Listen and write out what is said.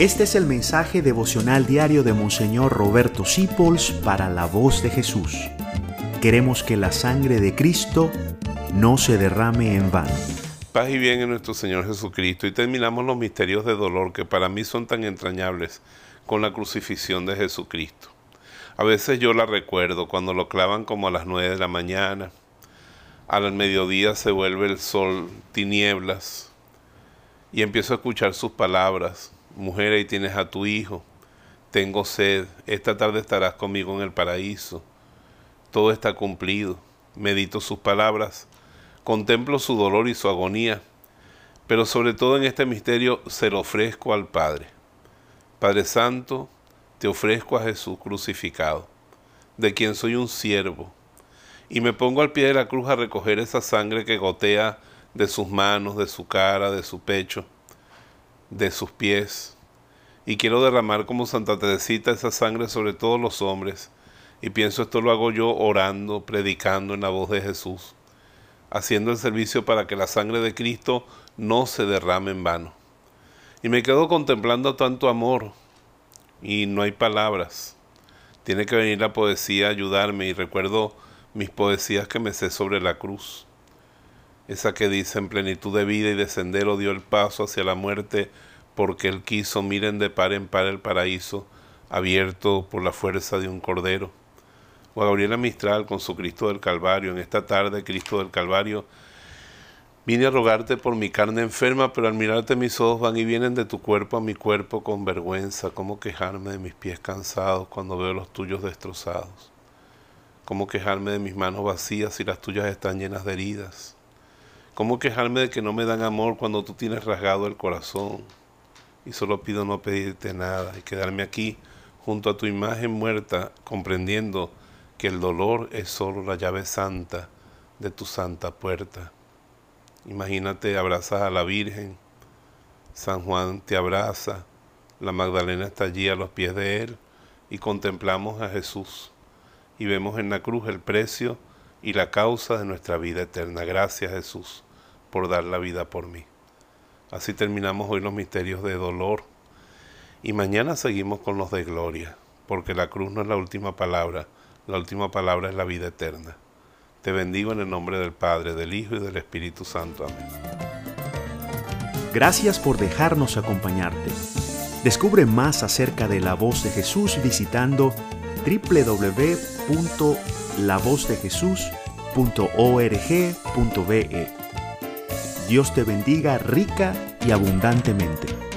Este es el mensaje devocional diario de Monseñor Roberto Sipols para la voz de Jesús. Queremos que la sangre de Cristo no se derrame en vano. Paz y bien en nuestro Señor Jesucristo y terminamos los misterios de dolor que para mí son tan entrañables con la crucifixión de Jesucristo. A veces yo la recuerdo cuando lo clavan como a las nueve de la mañana. Al mediodía se vuelve el sol tinieblas y empiezo a escuchar sus palabras mujer, ahí tienes a tu hijo, tengo sed, esta tarde estarás conmigo en el paraíso, todo está cumplido, medito sus palabras, contemplo su dolor y su agonía, pero sobre todo en este misterio se lo ofrezco al Padre. Padre Santo, te ofrezco a Jesús crucificado, de quien soy un siervo, y me pongo al pie de la cruz a recoger esa sangre que gotea de sus manos, de su cara, de su pecho, de sus pies, y quiero derramar como Santa Teresita esa sangre sobre todos los hombres, y pienso esto lo hago yo orando, predicando en la voz de Jesús, haciendo el servicio para que la sangre de Cristo no se derrame en vano. Y me quedo contemplando tanto amor, y no hay palabras. Tiene que venir la poesía a ayudarme, y recuerdo mis poesías que me sé sobre la cruz esa que dice en plenitud de vida y de sendero dio el paso hacia la muerte porque él quiso, miren de par en par el paraíso, abierto por la fuerza de un cordero. O a Gabriela Mistral con su Cristo del Calvario, en esta tarde, Cristo del Calvario, vine a rogarte por mi carne enferma, pero al mirarte mis ojos van y vienen de tu cuerpo a mi cuerpo con vergüenza, cómo quejarme de mis pies cansados cuando veo los tuyos destrozados, cómo quejarme de mis manos vacías si las tuyas están llenas de heridas ¿Cómo quejarme de que no me dan amor cuando tú tienes rasgado el corazón? Y solo pido no pedirte nada y quedarme aquí junto a tu imagen muerta, comprendiendo que el dolor es solo la llave santa de tu santa puerta. Imagínate, abrazas a la Virgen, San Juan te abraza, la Magdalena está allí a los pies de él y contemplamos a Jesús y vemos en la cruz el precio y la causa de nuestra vida eterna. Gracias Jesús por dar la vida por mí. Así terminamos hoy los misterios de dolor y mañana seguimos con los de gloria, porque la cruz no es la última palabra, la última palabra es la vida eterna. Te bendigo en el nombre del Padre, del Hijo y del Espíritu Santo. Amén. Gracias por dejarnos acompañarte. Descubre más acerca de la voz de Jesús visitando www.lavozdejesús.org.be. Dios te bendiga rica y abundantemente.